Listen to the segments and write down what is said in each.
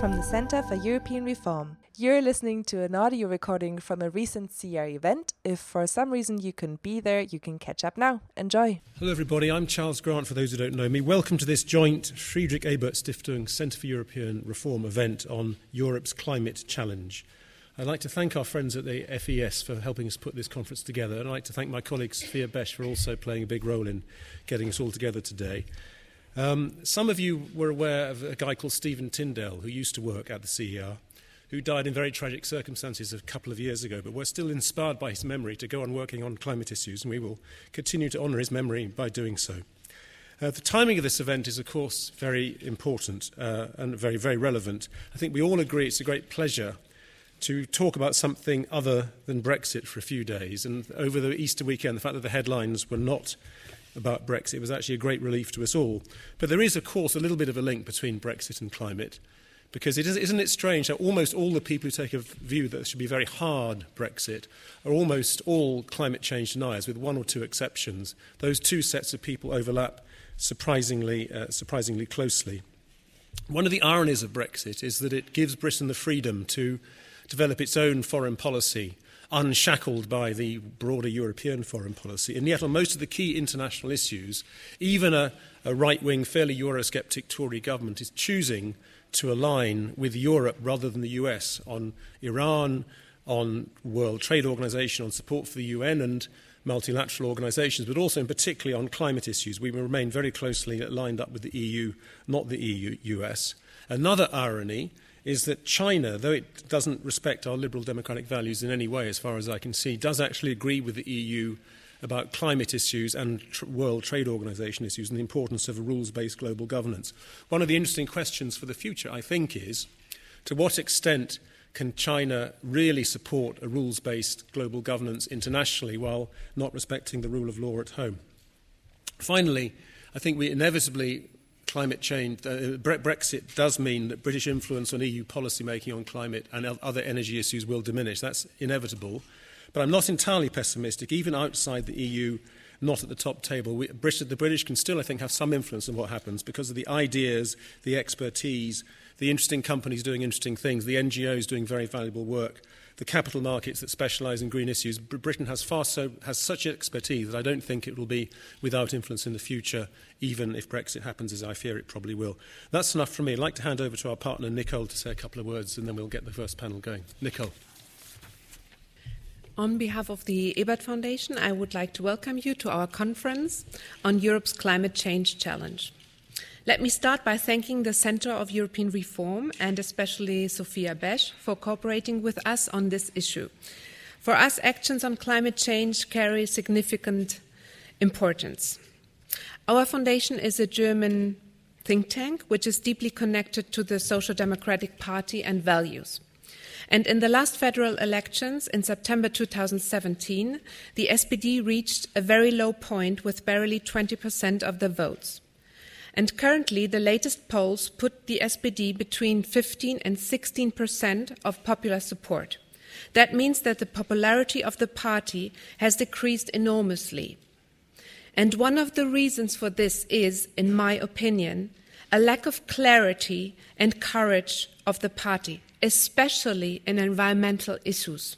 from the Centre for European Reform. You're listening to an audio recording from a recent CER event. If for some reason you couldn't be there, you can catch up now. Enjoy. Hello, everybody. I'm Charles Grant, for those who don't know me. Welcome to this joint Friedrich Ebert Stiftung Centre for European Reform event on Europe's climate challenge. I'd like to thank our friends at the FES for helping us put this conference together. And I'd like to thank my colleague Sophia Besch for also playing a big role in getting us all together today. Um, some of you were aware of a guy called Stephen Tindale, who used to work at the CER, who died in very tragic circumstances a couple of years ago, but we're still inspired by his memory to go on working on climate issues, and we will continue to honour his memory by doing so. Uh, the timing of this event is, of course, very important uh, and very, very relevant. I think we all agree it's a great pleasure to talk about something other than Brexit for a few days. And over the Easter weekend, the fact that the headlines were not about Brexit was actually a great relief to us all. But there is, of course, a little bit of a link between Brexit and climate. Because it is, isn't it strange that almost all the people who take a view that there should be a very hard Brexit are almost all climate change deniers, with one or two exceptions. Those two sets of people overlap surprisingly, uh, surprisingly closely. One of the ironies of Brexit is that it gives Britain the freedom to develop its own foreign policy unshackled by the broader European foreign policy. And yet, on most of the key international issues, even a, a right wing, fairly Eurosceptic Tory government is choosing to align with Europe rather than the US on Iran, on World Trade Organization, on support for the UN and multilateral organizations, but also in particularly on climate issues. We remain very closely lined up with the EU, not the EU US. Another irony is that China, though it doesn't respect our liberal democratic values in any way, as far as I can see, does actually agree with the EU about climate issues and tr- World Trade Organization issues and the importance of rules based global governance. One of the interesting questions for the future, I think, is to what extent can China really support a rules based global governance internationally while not respecting the rule of law at home? Finally, I think we inevitably climate change, uh, Brexit does mean that British influence on EU policy making on climate and other energy issues will diminish. That's inevitable. But I'm not entirely pessimistic. Even outside the EU, not at the top table, we, the British can still, I think, have some influence on what happens because of the ideas, the expertise, the interesting companies doing interesting things, the NGOs doing very valuable work the capital markets that specialise in green issues. Britain has, far so, has such expertise that I don't think it will be without influence in the future, even if Brexit happens, as I fear it probably will. That's enough from me. I'd like to hand over to our partner, Nicole, to say a couple of words, and then we'll get the first panel going. Nicole. On behalf of the Ebert Foundation, I would like to welcome you to our conference on Europe's climate change challenge. Let me start by thanking the Center of European Reform and especially Sophia Besch for cooperating with us on this issue. For us, actions on climate change carry significant importance. Our foundation is a German think tank which is deeply connected to the Social Democratic Party and values. And in the last federal elections in September 2017, the SPD reached a very low point with barely 20% of the votes. And currently, the latest polls put the SPD between 15 and 16 percent of popular support. That means that the popularity of the party has decreased enormously. And one of the reasons for this is, in my opinion, a lack of clarity and courage of the party, especially in environmental issues.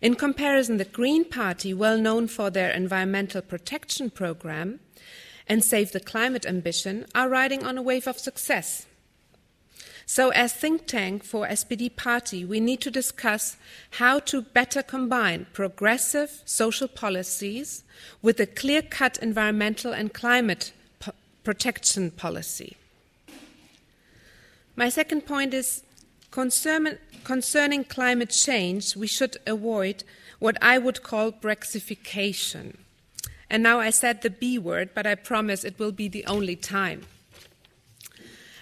In comparison, the Green Party, well known for their environmental protection program, and Save the Climate ambition are riding on a wave of success. So, as think tank for SPD Party, we need to discuss how to better combine progressive social policies with a clear cut environmental and climate protection policy. My second point is concern, concerning climate change, we should avoid what I would call Brexification. And now I said the B word, but I promise it will be the only time.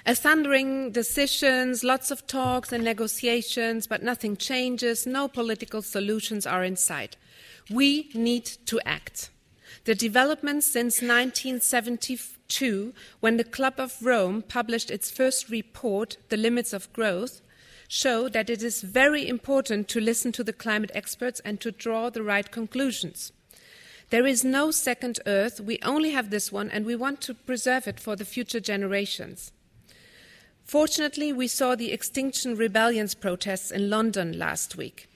A thundering decisions, lots of talks and negotiations, but nothing changes, no political solutions are in sight. We need to act. The developments since 1972, when the Club of Rome published its first report, The Limits of Growth, show that it is very important to listen to the climate experts and to draw the right conclusions. There is no second Earth, we only have this one, and we want to preserve it for the future generations. Fortunately, we saw the Extinction Rebellion's protests in London last week.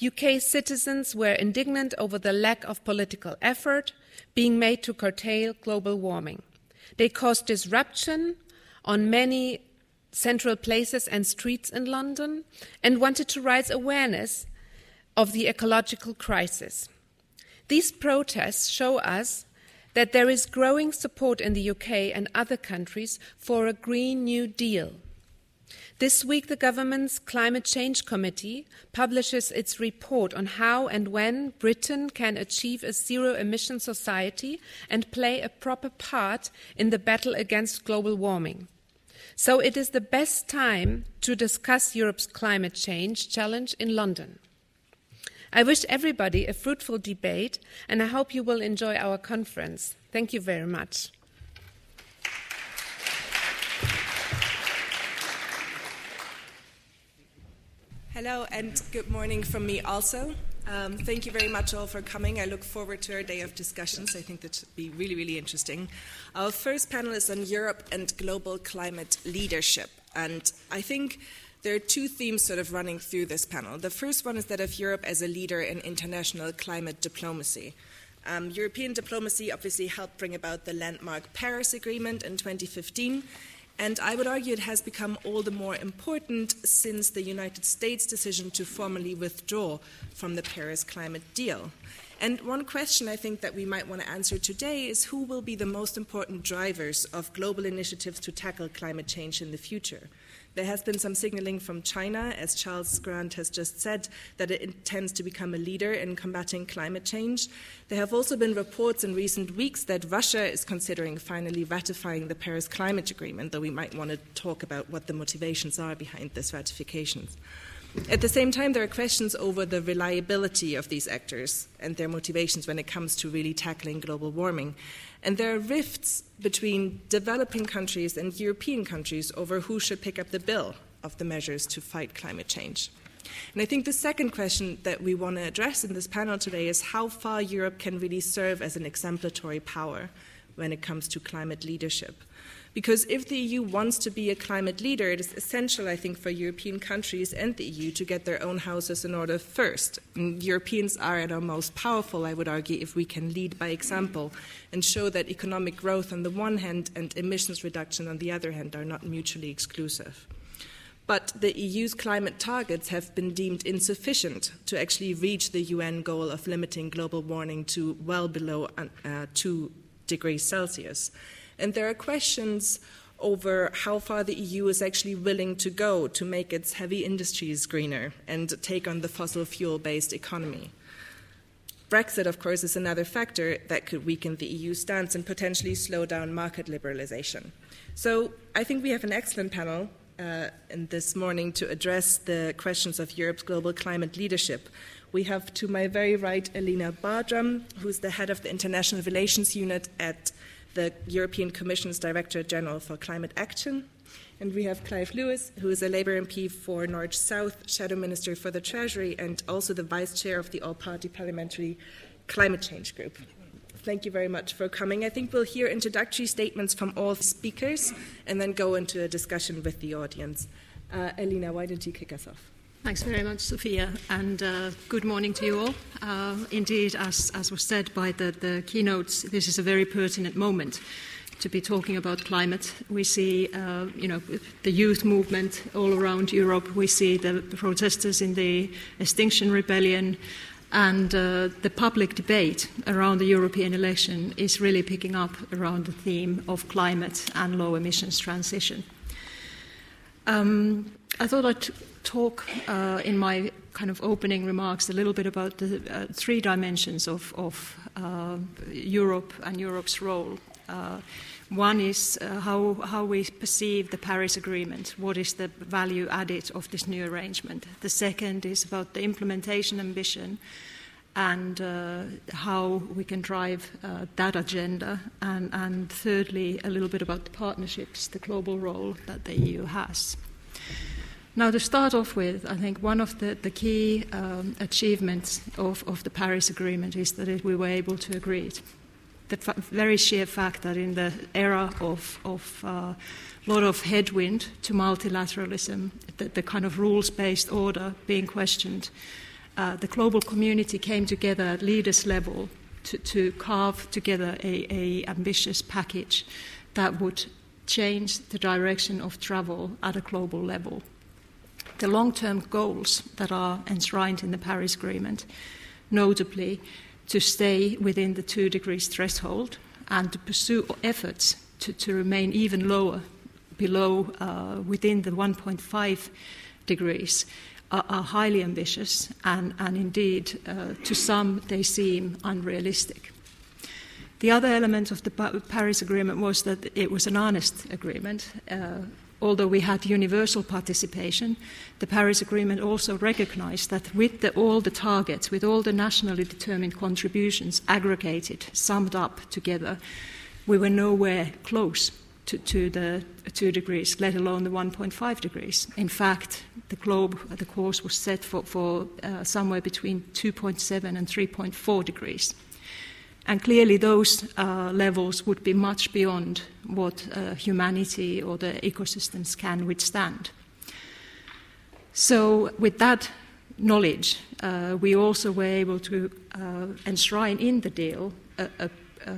UK citizens were indignant over the lack of political effort being made to curtail global warming. They caused disruption on many central places and streets in London and wanted to raise awareness of the ecological crisis. These protests show us that there is growing support in the UK and other countries for a Green New Deal. This week, the government's Climate Change Committee publishes its report on how and when Britain can achieve a zero emission society and play a proper part in the battle against global warming. So it is the best time to discuss Europe's climate change challenge in London. I wish everybody a fruitful debate, and I hope you will enjoy our conference. Thank you very much. Hello, and good morning from me also. Um, thank you very much all for coming. I look forward to our day of discussions. I think that should be really, really interesting. Our first panel is on Europe and global climate leadership. And I think there are two themes sort of running through this panel. The first one is that of Europe as a leader in international climate diplomacy. Um, European diplomacy obviously helped bring about the landmark Paris Agreement in 2015. And I would argue it has become all the more important since the United States' decision to formally withdraw from the Paris climate deal. And one question I think that we might want to answer today is who will be the most important drivers of global initiatives to tackle climate change in the future? There has been some signaling from China, as Charles Grant has just said, that it intends to become a leader in combating climate change. There have also been reports in recent weeks that Russia is considering finally ratifying the Paris Climate Agreement, though we might want to talk about what the motivations are behind this ratification. At the same time, there are questions over the reliability of these actors and their motivations when it comes to really tackling global warming. And there are rifts between developing countries and European countries over who should pick up the bill of the measures to fight climate change. And I think the second question that we want to address in this panel today is how far Europe can really serve as an exemplary power when it comes to climate leadership. Because if the EU wants to be a climate leader, it is essential, I think, for European countries and the EU to get their own houses in order first. And Europeans are at our most powerful, I would argue, if we can lead by example and show that economic growth on the one hand and emissions reduction on the other hand are not mutually exclusive. But the EU's climate targets have been deemed insufficient to actually reach the UN goal of limiting global warming to well below uh, 2 degrees Celsius. And there are questions over how far the EU is actually willing to go to make its heavy industries greener and take on the fossil fuel based economy. Brexit, of course, is another factor that could weaken the EU stance and potentially slow down market liberalization. So I think we have an excellent panel uh, this morning to address the questions of Europe's global climate leadership. We have to my very right Elina Bardram, who's the head of the International Relations Unit at the European Commission's Director General for Climate Action. And we have Clive Lewis, who is a Labour MP for Norwich South, Shadow Minister for the Treasury, and also the Vice Chair of the All Party Parliamentary Climate Change Group. Thank you very much for coming. I think we'll hear introductory statements from all speakers and then go into a discussion with the audience. Uh, Elina, why don't you kick us off? Thanks very much, Sophia, and uh, good morning to you all. Uh, indeed, as, as, was said by the, the, keynotes, this is a very pertinent moment to be talking about climate. We see, uh, you know, the youth movement all around Europe. We see the protesters in the Extinction Rebellion, and uh, the public debate around the European election is really picking up around the theme of climate and low emissions transition. Um, I thought I'd talk uh, in my kind of opening remarks a little bit about the uh, three dimensions of, of uh, Europe and Europe's role. Uh, one is uh, how, how we perceive the Paris Agreement. What is the value added of this new arrangement? The second is about the implementation ambition and uh, how we can drive that agenda. And, and thirdly, a little bit about the partnerships, the global role that the EU has. Now, to start off with, I think one of the, the key um, achievements of, of, the Paris Agreement is that we were able to agree it. the fa- very sheer fact that in the era of, of uh, lot of headwind to multilateralism, the, the kind of rules based order being questioned. Uh, the global community came together at leaders level to, to carve together a, a, ambitious package that would change the direction of travel at a global level. The long term goals that are enshrined in the Paris Agreement, notably to stay within the two degrees threshold and to pursue efforts to, to remain even lower below uh, within the 1.5 degrees are, are highly ambitious and, and indeed uh, to some they seem unrealistic. The other element of the Paris Agreement was that it was an honest agreement. Uh, although we had universal participation, the Paris Agreement also recognized that with the, all the targets, with all the nationally determined contributions aggregated, summed up together, we were nowhere close to, to the 2 degrees, let alone the 1.5 degrees. In fact, the globe, the course was set for, for uh, somewhere between 2.7 and 3.4 degrees. And clearly, those uh, levels would be much beyond what uh, humanity or the ecosystems can withstand. So, with that knowledge, uh, we also were able to uh, enshrine in the deal a, a, a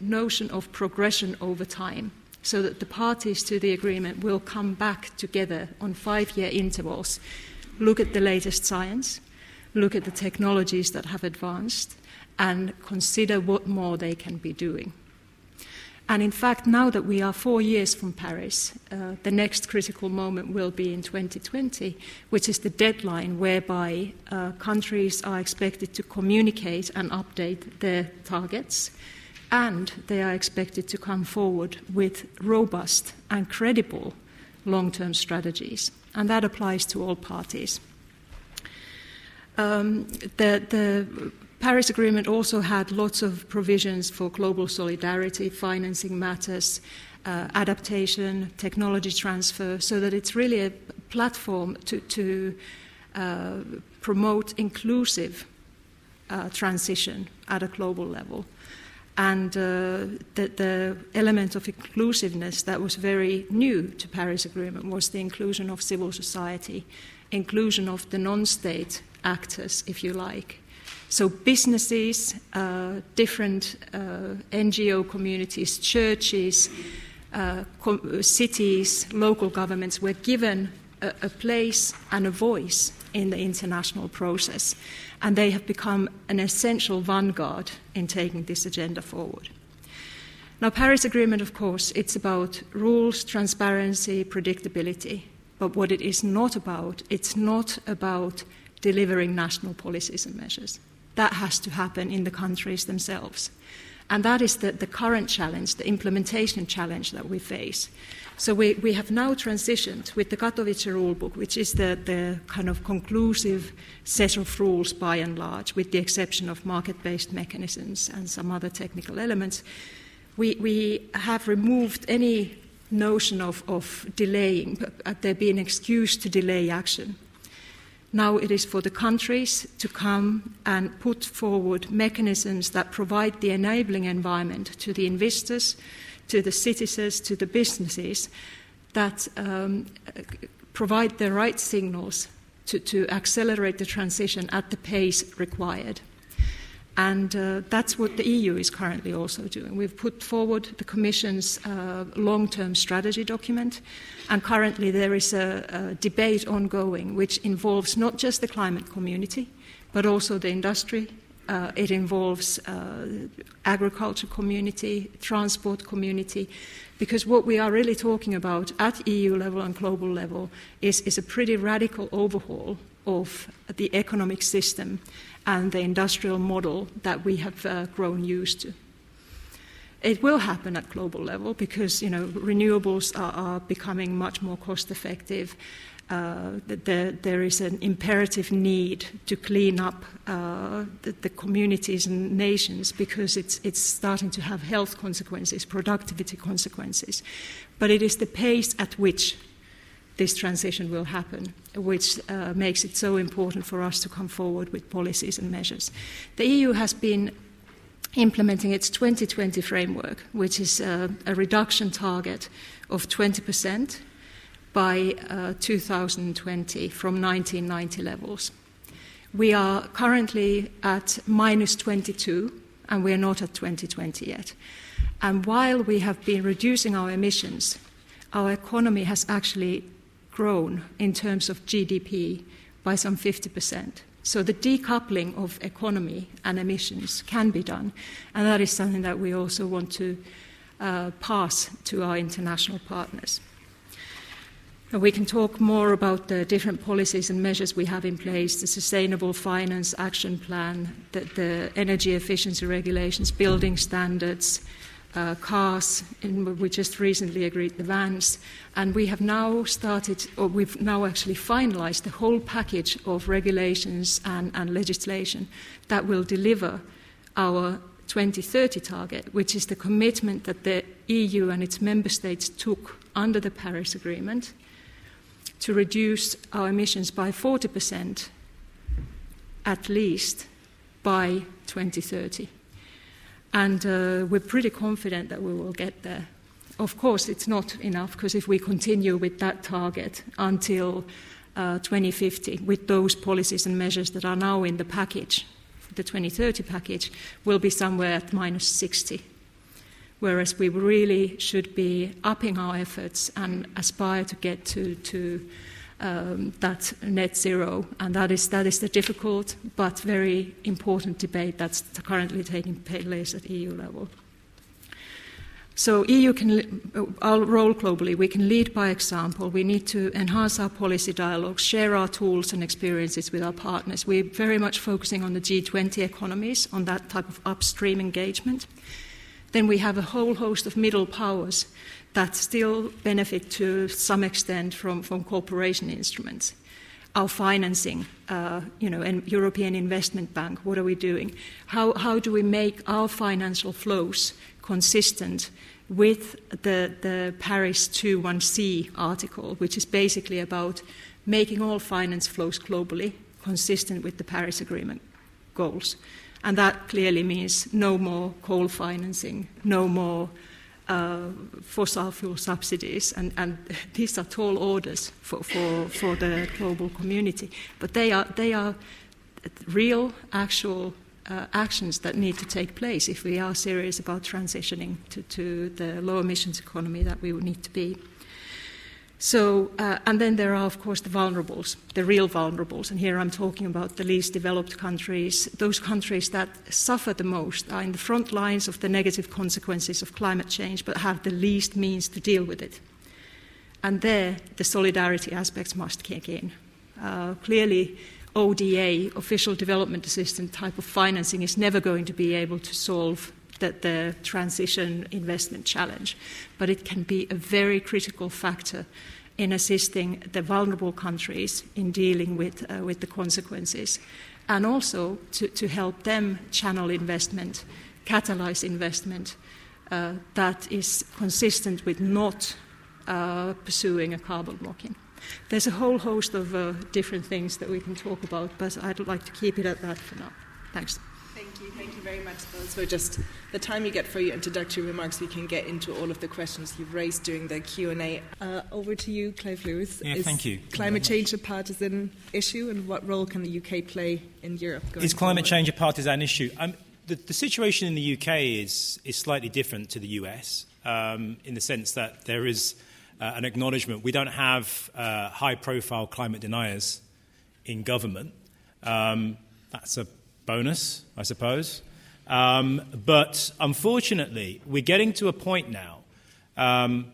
notion of progression over time so that the parties to the agreement will come back together on five year intervals, look at the latest science, look at the technologies that have advanced, and consider what more they can be doing. And in fact, now that we are four years from Paris, uh, the next critical moment will be in 2020, which is the deadline whereby uh, countries are expected to communicate and update their targets and they are expected to come forward with robust and credible long term strategies. And that applies to all parties. Um, the, the, Paris Agreement also had lots of provisions for global solidarity, financing matters, uh, adaptation, technology transfer, so that it's really a platform to, to uh, promote inclusive uh, transition at a global level. And uh, the, the, element of inclusiveness that was very new to Paris Agreement was the inclusion of civil society, inclusion of the non-state actors, if you like. So businesses, uh, different uh, NGO communities, churches, uh, cities, local governments were given a, a place and a voice in the international process and they have become an essential vanguard in taking this agenda forward. Now, Paris Agreement, of course, it's about rules, transparency, predictability. But what it is not about, it's not about delivering national policies and measures. That has to happen in the countries themselves. And that is the, the current challenge, the implementation challenge that we face. So we, we have now transitioned with the Katowice rulebook, which is the, the kind of conclusive set of rules by and large, with the exception of market based mechanisms and some other technical elements. We, we have removed any notion of, of delaying, uh, there being an excuse to delay action. Now it is for the countries to come and put forward mechanisms that provide the enabling environment to the investors to the citizens, to the businesses that um, provide the right signals to, to, accelerate the transition at the pace required. And uh, that's what the EU is currently also doing. We've put forward the Commission's uh, long term strategy document, and currently there is a, a, debate ongoing which involves not just the climate community, but also the industry, uh, it involves uh, agriculture community, transport community, because what we are really talking about at EU level and global level is, is a pretty radical overhaul of the economic system and the industrial model that we have uh, grown used to. It will happen at global level because you know renewables are, are becoming much more cost effective uh, there, there is an imperative need to clean up uh, the, the, communities and nations because it's, it's starting to have health consequences, productivity consequences. But it is the pace at which this transition will happen, which uh, makes it so important for us to come forward with policies and measures. The EU has been implementing its 2020 framework, which is a, a reduction target of 20% by uh, 2020 from 1990 levels. We are currently at minus 22, and we are not at 2020 yet. And while we have been reducing our emissions, our economy has actually grown in terms of GDP by some 50%. So the decoupling of economy and emissions can be done, and that is something that we also want to uh, pass to our international partners. We can talk more about the different policies and measures we have in place the Sustainable Finance Action Plan, the, the energy efficiency regulations, building standards, uh, cars, and we just recently agreed the vans, and we have now started, or we've now actually finalized the whole package of regulations and, and legislation that will deliver our 2030 target, which is the commitment that the EU and its member states took under the Paris Agreement to reduce our emissions by 40% at least by 2030. And uh, we're pretty confident that we will get there. Of course, it's not enough because if we continue with that target until uh, 2050, with those policies and measures that are now in the package, the 2030 package, we'll be somewhere at minus 60 whereas we really should be upping our efforts and aspire to get to, to um, that net zero. And that is, that is the difficult but very important debate that's currently taking place at EU level. So EU can, our role globally, we can lead by example. We need to enhance our policy dialogue, share our tools and experiences with our partners. We're very much focusing on the G20 economies, on that type of upstream engagement. Then we have a whole host of middle powers that still benefit to some extent from, from cooperation instruments. Our financing, uh, you know, and European Investment Bank, what are we doing? How, how do we make our financial flows consistent with the, the Paris 21C article, which is basically about making all finance flows globally consistent with the Paris Agreement goals? And that clearly means no more coal financing, no more uh, fossil fuel subsidies. And, and, these are tall orders for, for, for the global community. But they are, they are real, actual uh, actions that need to take place if we are serious about transitioning to, to the low emissions economy that we need to be. So, uh, and then there are, of course, the vulnerables, the real vulnerables. And here I'm talking about the least developed countries, those countries that suffer the most, are in the front lines of the negative consequences of climate change, but have the least means to deal with it. And there, the solidarity aspects must kick in. Uh, clearly, ODA, official development assistance type of financing, is never going to be able to solve the, the transition investment challenge, but it can be a very critical factor in assisting the vulnerable countries in dealing with, uh, with the consequences, and also to, to help them channel investment, catalyze investment uh, that is consistent with not uh, pursuing a carbon blocking. There's a whole host of uh, different things that we can talk about, but I'd like to keep it at that for now. Thanks you. Thank you very much, those for just the time you get for your introductory remarks. We can get into all of the questions you've raised during the Q&A. Uh, over to you, Clive Lewis. Yeah, Is thank you. climate change a partisan issue, and what role can the UK play in Europe? Is climate forward? change a partisan issue? Um, the, the, situation in the UK is, is slightly different to the US um, in the sense that there is uh, an acknowledgement. We don't have uh, high profile climate deniers in government. Um, that's a bonus, I suppose. Um, but unfortunately, we're getting to a point now um,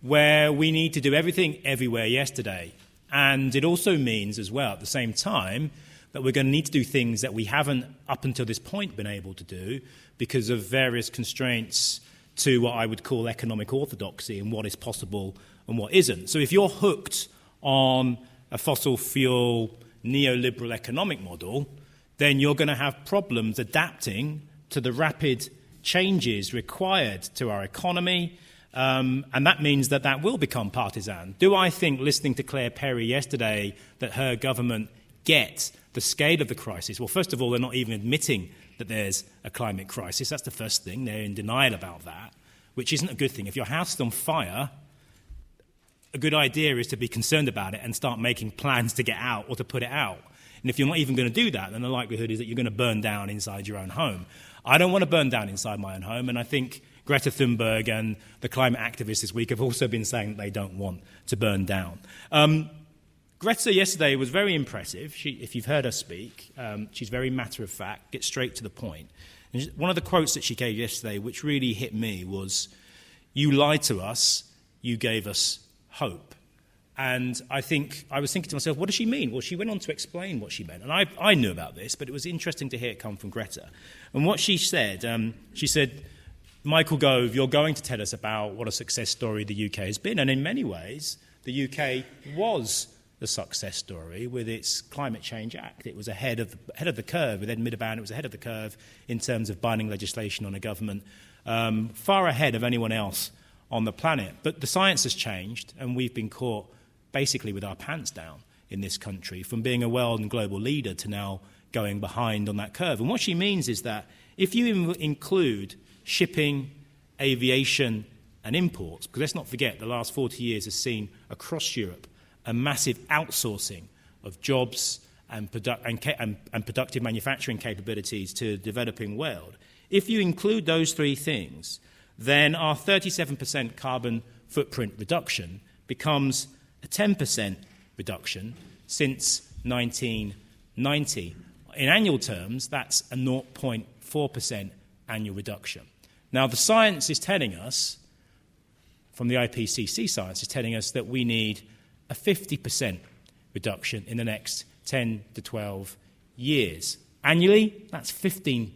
where we need to do everything everywhere yesterday. And it also means, as well, at the same time, that we're going to need to do things that we haven't, up until this point, been able to do because of various constraints to what I would call economic orthodoxy and what is possible and what isn't. So if you're hooked on a fossil fuel neoliberal economic model, then you're going to have problems adapting to the rapid changes required to our economy. Um, and that means that that will become partisan. Do I think, listening to Claire Perry yesterday, that her government gets the scale of the crisis? Well, first of all, they're not even admitting that there's a climate crisis. That's the first thing. They're in denial about that, which isn't a good thing. If your house is on fire, a good idea is to be concerned about it and start making plans to get out or to put it out. And if you're not even going to do that, then the likelihood is that you're going to burn down inside your own home. I don't want to burn down inside my own home, and I think Greta Thunberg and the climate activists this week have also been saying that they don't want to burn down. Um, Greta yesterday was very impressive. She, if you've heard her speak, um, she's very matter of fact, gets straight to the point. And one of the quotes that she gave yesterday, which really hit me, was You lied to us, you gave us hope. And I think I was thinking to myself, what does she mean? Well, she went on to explain what she meant. And I, I knew about this, but it was interesting to hear it come from Greta. And what she said, um, she said, Michael Gove, you're going to tell us about what a success story the UK has been. And in many ways, the UK was the success story with its Climate Change Act. It was ahead of the, ahead of the curve. With Ed Miliband, it was ahead of the curve in terms of binding legislation on a government, um, far ahead of anyone else on the planet. But the science has changed, and we've been caught basically with our pants down in this country from being a world and global leader to now going behind on that curve. And what she means is that if you include shipping, aviation, and imports, because let's not forget the last 40 years has seen across Europe a massive outsourcing of jobs and, produ- and, ca- and, and productive manufacturing capabilities to the developing world. If you include those three things, then our 37% carbon footprint reduction becomes a 10% reduction since 1990. In annual terms, that's a 0.4% annual reduction. Now, the science is telling us, from the IPCC science, is telling us that we need a 50% reduction in the next 10 to 12 years. Annually, that's 15%,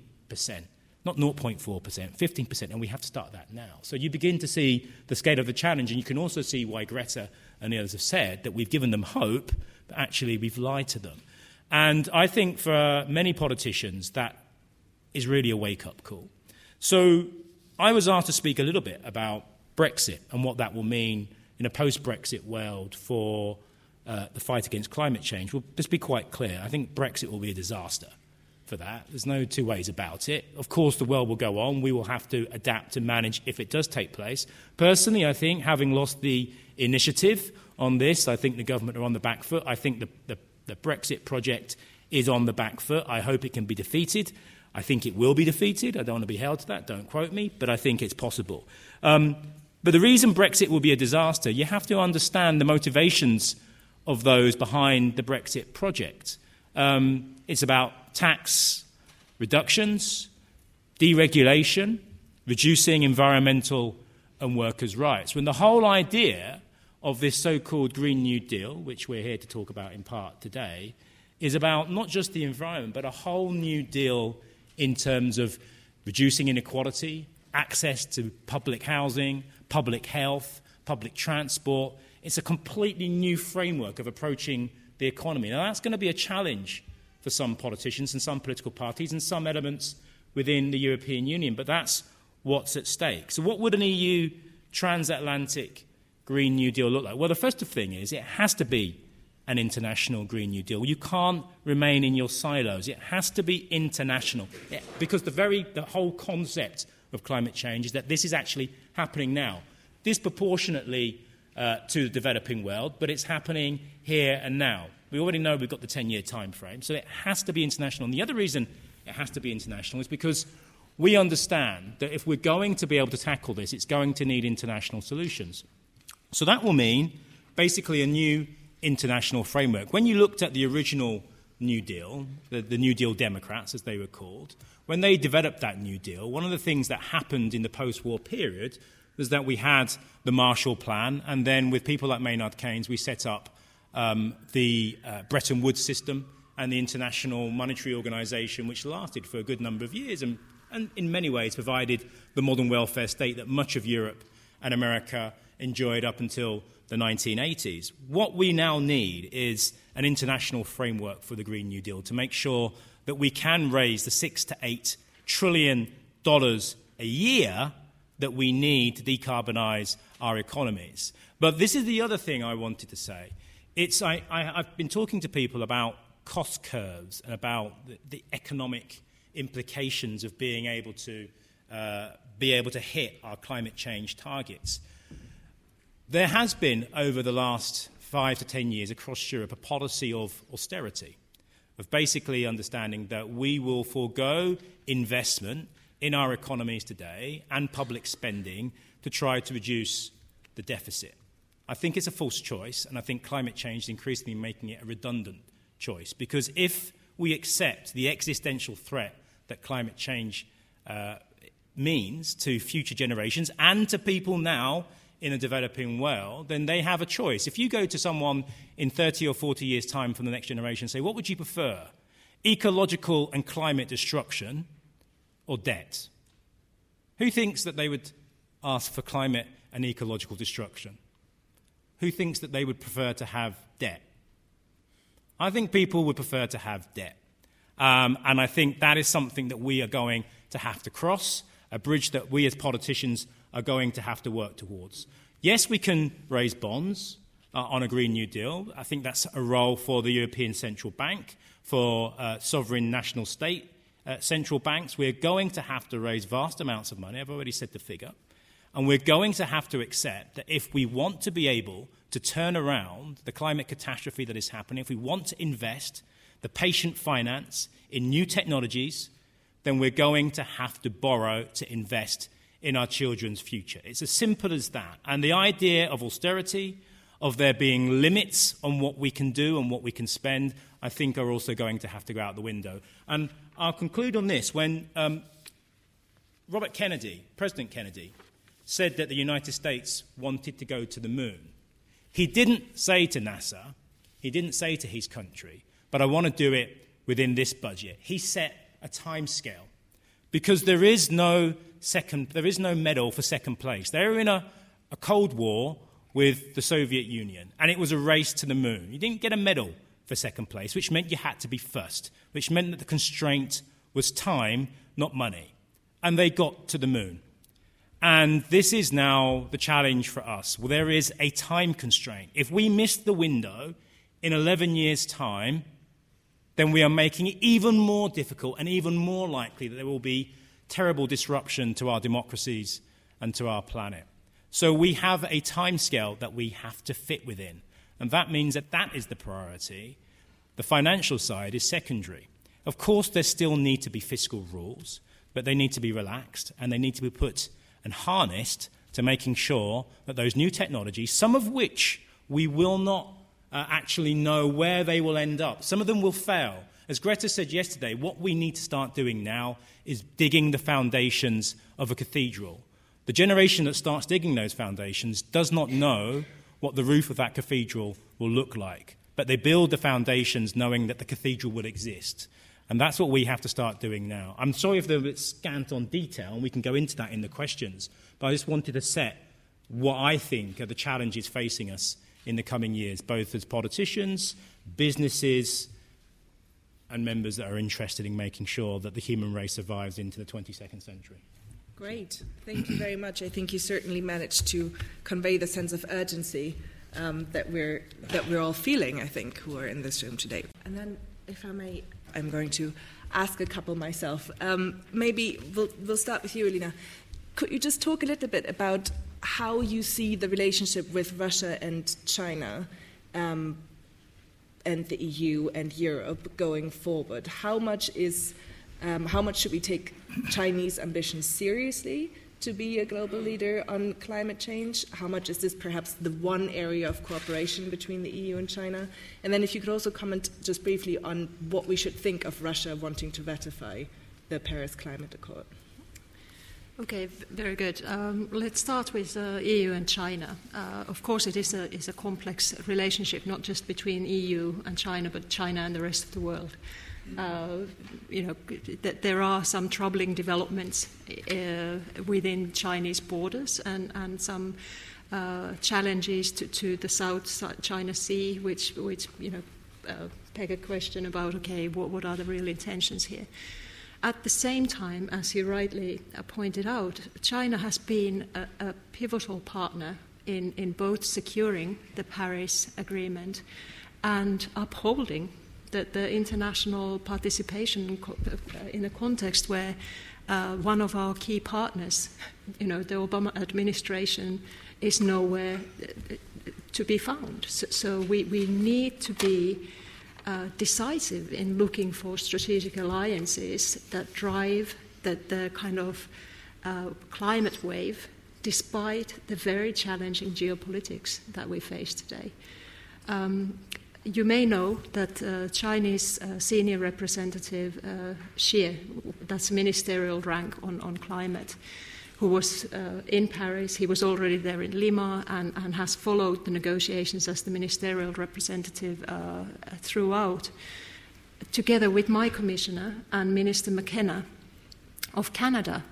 not 0.4%, 15%, and we have to start that now. So you begin to see the scale of the challenge, and you can also see why Greta and the others have said that we've given them hope, but actually we've lied to them. And I think for many politicians, that is really a wake up call. So I was asked to speak a little bit about Brexit and what that will mean in a post Brexit world for uh, the fight against climate change. Well, let's be quite clear. I think Brexit will be a disaster for that. There's no two ways about it. Of course, the world will go on. We will have to adapt and manage if it does take place. Personally, I think, having lost the initiative on this, I think the government are on the back foot. I think the, the, the Brexit project is on the back foot. I hope it can be defeated. I think it will be defeated. I don't want to be held to that, don't quote me, but I think it's possible. Um, but the reason Brexit will be a disaster, you have to understand the motivations of those behind the Brexit project. Um, it's about tax reductions, deregulation, reducing environmental and workers' rights. When the whole idea of this so called Green New Deal, which we're here to talk about in part today, is about not just the environment, but a whole new deal in terms of reducing inequality, access to public housing, public health, public transport. It's a completely new framework of approaching the economy. Now, that's going to be a challenge for some politicians and some political parties and some elements within the European Union, but that's what's at stake. So, what would an EU transatlantic Green New Deal look like? Well, the first thing is it has to be an international Green New Deal. You can't remain in your silos. It has to be international because the very the whole concept of climate change is that this is actually happening now, disproportionately uh, to the developing world, but it's happening here and now. We already know we've got the 10 year time frame, so it has to be international. And the other reason it has to be international is because we understand that if we're going to be able to tackle this, it's going to need international solutions. So that will mean basically a new international framework. When you looked at the original New Deal, the, the New Deal Democrats, as they were called, when they developed that New Deal, one of the things that happened in the post war period was that we had the Marshall Plan, and then with people like Maynard Keynes, we set up um, the uh, Bretton Woods system and the International Monetary Organization, which lasted for a good number of years and, and in many ways provided the modern welfare state that much of Europe and America enjoyed up until the 1980s. What we now need is an international framework for the Green New Deal to make sure that we can raise the six to eight trillion dollars a year that we need to decarbonize our economies. But this is the other thing I wanted to say. It's, I, have been talking to people about cost curves and about the, the economic implications of being able to uh, be able to hit our climate change targets. There has been, over the last five to ten years across Europe, a policy of austerity, of basically understanding that we will forego investment in our economies today and public spending to try to reduce the deficit. I think it's a false choice, and I think climate change is increasingly making it a redundant choice. Because if we accept the existential threat that climate change uh, means to future generations and to people now in a developing world, then they have a choice. If you go to someone in 30 or 40 years' time from the next generation and say, What would you prefer? Ecological and climate destruction or debt? Who thinks that they would ask for climate and ecological destruction? Who thinks that they would prefer to have debt? I think people would prefer to have debt. Um, and I think that is something that we are going to have to cross, a bridge that we as politicians are going to have to work towards. Yes, we can raise bonds uh, on a Green New Deal. I think that's a role for the European Central Bank, for uh, sovereign national state uh, central banks. We're going to have to raise vast amounts of money. I've already said the figure. And we're going to have to accept that if we want to be able to turn around the climate catastrophe that is happening, if we want to invest the patient finance in new technologies, then we're going to have to borrow to invest in our children's future. It's as simple as that. And the idea of austerity, of there being limits on what we can do and what we can spend, I think are also going to have to go out the window. And I'll conclude on this. When um, Robert Kennedy, President Kennedy, said that the United States wanted to go to the moon, he didn't say to NASA, he didn't say to his country, but I want to do it within this budget. He set a time scale because there is no second, there is no medal for second place. They were in a, a Cold War with the Soviet Union, and it was a race to the moon. You didn't get a medal for second place, which meant you had to be first, which meant that the constraint was time, not money. And they got to the moon. And this is now the challenge for us. Well, there is a time constraint. If we miss the window in 11 years' time, then we are making it even more difficult and even more likely that there will be terrible disruption to our democracies and to our planet. So we have a timescale that we have to fit within. And that means that that is the priority. The financial side is secondary. Of course, there still need to be fiscal rules, but they need to be relaxed and they need to be put and harnessed to making sure that those new technologies, some of which we will not uh, actually know where they will end up, some of them will fail. As Greta said yesterday, what we need to start doing now is digging the foundations of a cathedral. The generation that starts digging those foundations does not know what the roof of that cathedral will look like. But they build the foundations knowing that the cathedral will exist. And that's what we have to start doing now. I'm sorry if they're a bit scant on detail, and we can go into that in the questions, but I just wanted to set what I think are the challenges facing us in the coming years, both as politicians, businesses, and members that are interested in making sure that the human race survives into the 22nd century. Great. Thank you very much. I think you certainly managed to convey the sense of urgency um, that, we're, that we're all feeling, I think, who are in this room today. And then, if I may, I'm going to ask a couple myself. Um, maybe we'll, we'll start with you, Elina. Could you just talk a little bit about how you see the relationship with Russia and China um, and the EU and Europe going forward? How much is um, how much should we take Chinese ambitions seriously to be a global leader on climate change? How much is this perhaps the one area of cooperation between the EU and China? And then, if you could also comment just briefly on what we should think of Russia wanting to ratify the Paris Climate Accord. Okay, very good. Um, let's start with uh, EU and China. Uh, of course, it is a, is a complex relationship, not just between EU and China, but China and the rest of the world. Uh, you know, that there are some troubling developments uh, within Chinese borders and, and some uh, challenges to, to, the South China Sea, which, which you know, uh, beg a question about, okay, what, what are the real intentions here? At the same time, as you rightly pointed out, China has been a, a pivotal partner in, in both securing the Paris Agreement and upholding the, the international participation in a context where uh, one of our key partners, you know, the Obama administration, is nowhere uh, to be found. So, so we, we need to be uh, decisive in looking for strategic alliances that drive the, the kind of uh, climate wave despite the very challenging geopolitics that we face today. Um, you may know that uh, Chinese uh, senior representative uh, Xie, that's ministerial rank on, on climate, who was uh, in Paris. He was already there in Lima and, and has followed the negotiations as the ministerial representative uh, throughout, together with my commissioner and Minister McKenna of Canada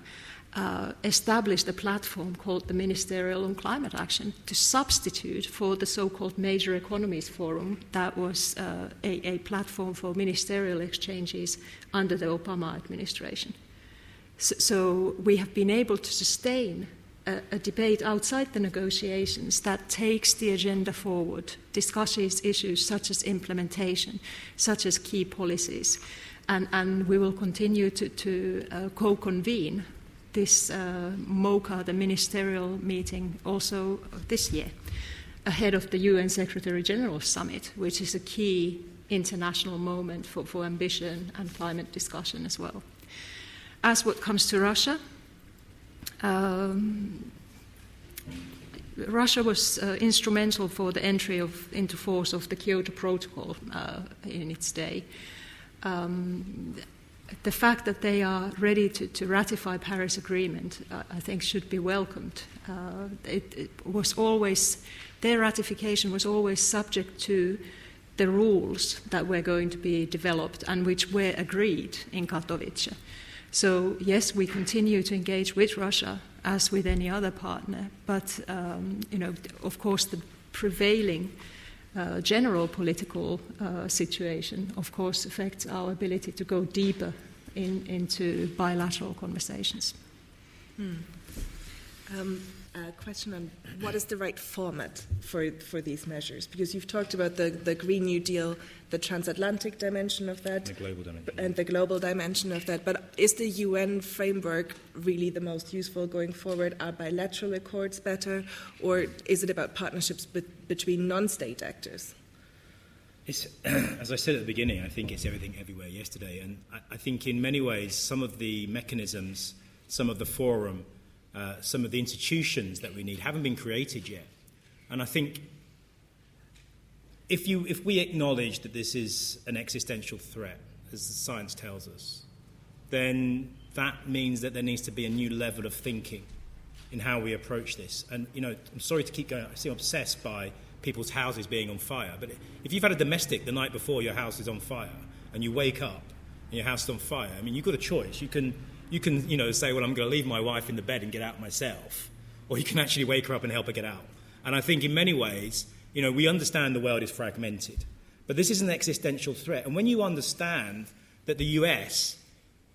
uh, established a platform called the Ministerial on Climate Action to substitute for the so called Major Economies Forum, that was uh, a, a, platform for ministerial exchanges under the Obama administration. So, we have been able to sustain a, a, debate outside the negotiations that takes the agenda forward, discusses issues such as implementation, such as key policies. And, and we will continue to, to uh, co convene this uh, MOCA, the ministerial meeting, also this year, ahead of the UN Secretary General Summit, which is a key international moment for, for ambition and climate discussion as well. As what comes to Russia, um, Russia was uh, instrumental for the entry of, into force of the Kyoto Protocol uh, in its day. Um, the fact that they are ready to, to ratify Paris Agreement, uh, I think, should be welcomed. Uh, it, it, was always their ratification was always subject to the rules that were going to be developed and which were agreed in Katowice. So yes, we continue to engage with Russia as with any other partner, but um, you know, of course, the prevailing uh, general political uh, situation, of course, affects our ability to go deeper in, into bilateral conversations. Hmm. Um, a question on what is the right format for, for these measures? Because you've talked about the, the Green New Deal, the transatlantic dimension of that, the global dimension. and the global dimension of that. But is the UN framework really the most useful going forward? Are bilateral accords better, or is it about partnerships be- between non state actors? It's, as I said at the beginning, I think it's everything everywhere yesterday. And I, I think in many ways, some of the mechanisms, some of the forum, uh, some of the institutions that we need haven't been created yet. And I think if, you, if we acknowledge that this is an existential threat, as the science tells us, then that means that there needs to be a new level of thinking in how we approach this. And, you know, I'm sorry to keep going, I seem obsessed by people's houses being on fire. But if you've had a domestic the night before your house is on fire and you wake up and your house is on fire, I mean, you've got a choice. You can you can, you know, say, well, I'm going to leave my wife in the bed and get out myself. Or you can actually wake her up and help her get out. And I think in many ways, you know, we understand the world is fragmented. But this is an existential threat. And when you understand that the US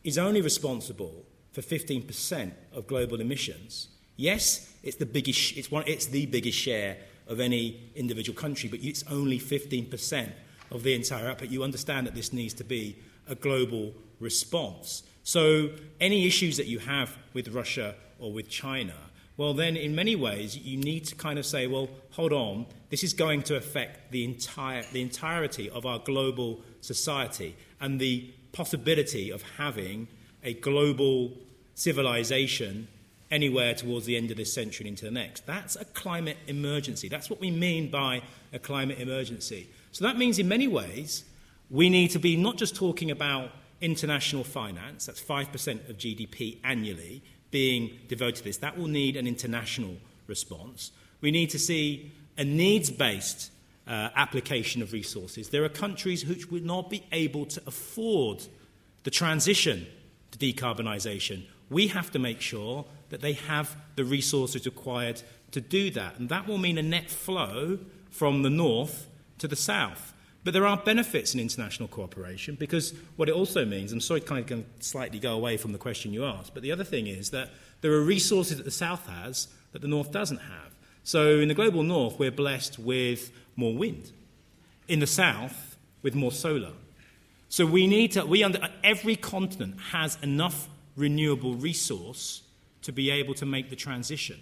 is only responsible for 15% of global emissions, yes, it's the biggest, it's, one, it's the biggest share of any individual country, but it's only 15% of the entire output. You understand that this needs to be a global response. So, any issues that you have with Russia or with China, well, then in many ways you need to kind of say, well, hold on, this is going to affect the, entire, the entirety of our global society and the possibility of having a global civilization anywhere towards the end of this century and into the next. That's a climate emergency. That's what we mean by a climate emergency. So that means, in many ways, we need to be not just talking about international finance, that's 5% of GDP annually, being devoted to this. That will need an international response. We need to see a needs based uh, application of resources. There are countries which would not be able to afford the transition to decarbonisation. We have to make sure that they have the resources required to do that. And that will mean a net flow from the north to the south. But there are benefits in international cooperation because what it also means, I'm sorry, kind of going to slightly go away from the question you asked, but the other thing is that there are resources that the South has that the North doesn't have. So in the global North, we're blessed with more wind. In the South, with more solar. So we need to, we under, every continent has enough renewable resource to be able to make the transition.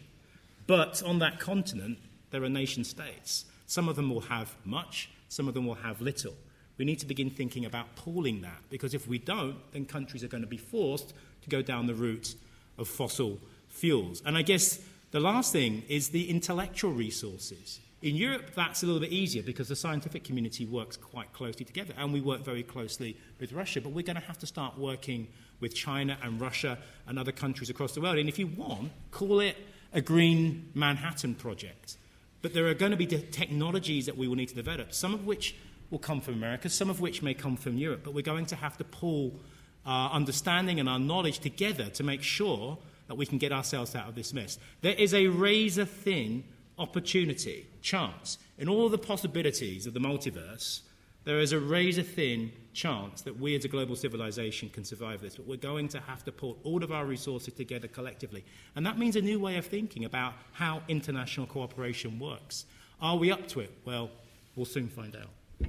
But on that continent, there are nation states. Some of them will have much, some of them will have little. We need to begin thinking about pooling that because if we don't, then countries are going to be forced to go down the route of fossil fuels. And I guess the last thing is the intellectual resources. In Europe, that's a little bit easier because the scientific community works quite closely together, and we work very closely with Russia. But we're going to have to start working with China and Russia and other countries across the world. And if you want, call it a green Manhattan project. But there are going to be technologies that we will need to develop, some of which will come from America, some of which may come from Europe. But we're going to have to pull our understanding and our knowledge together to make sure that we can get ourselves out of this mess. There is a razor thin opportunity, chance, in all the possibilities of the multiverse, there is a razor thin chance that we as a global civilization can survive this. But we're going to have to pull all of our resources together collectively. And that means a new way of thinking about how international cooperation works. Are we up to it? Well, we'll soon find out.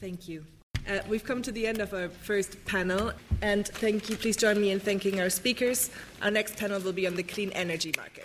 Thank you. Uh, we've come to the end of our first panel, and thank you. Please join me in thanking our speakers. Our next panel will be on the clean energy market.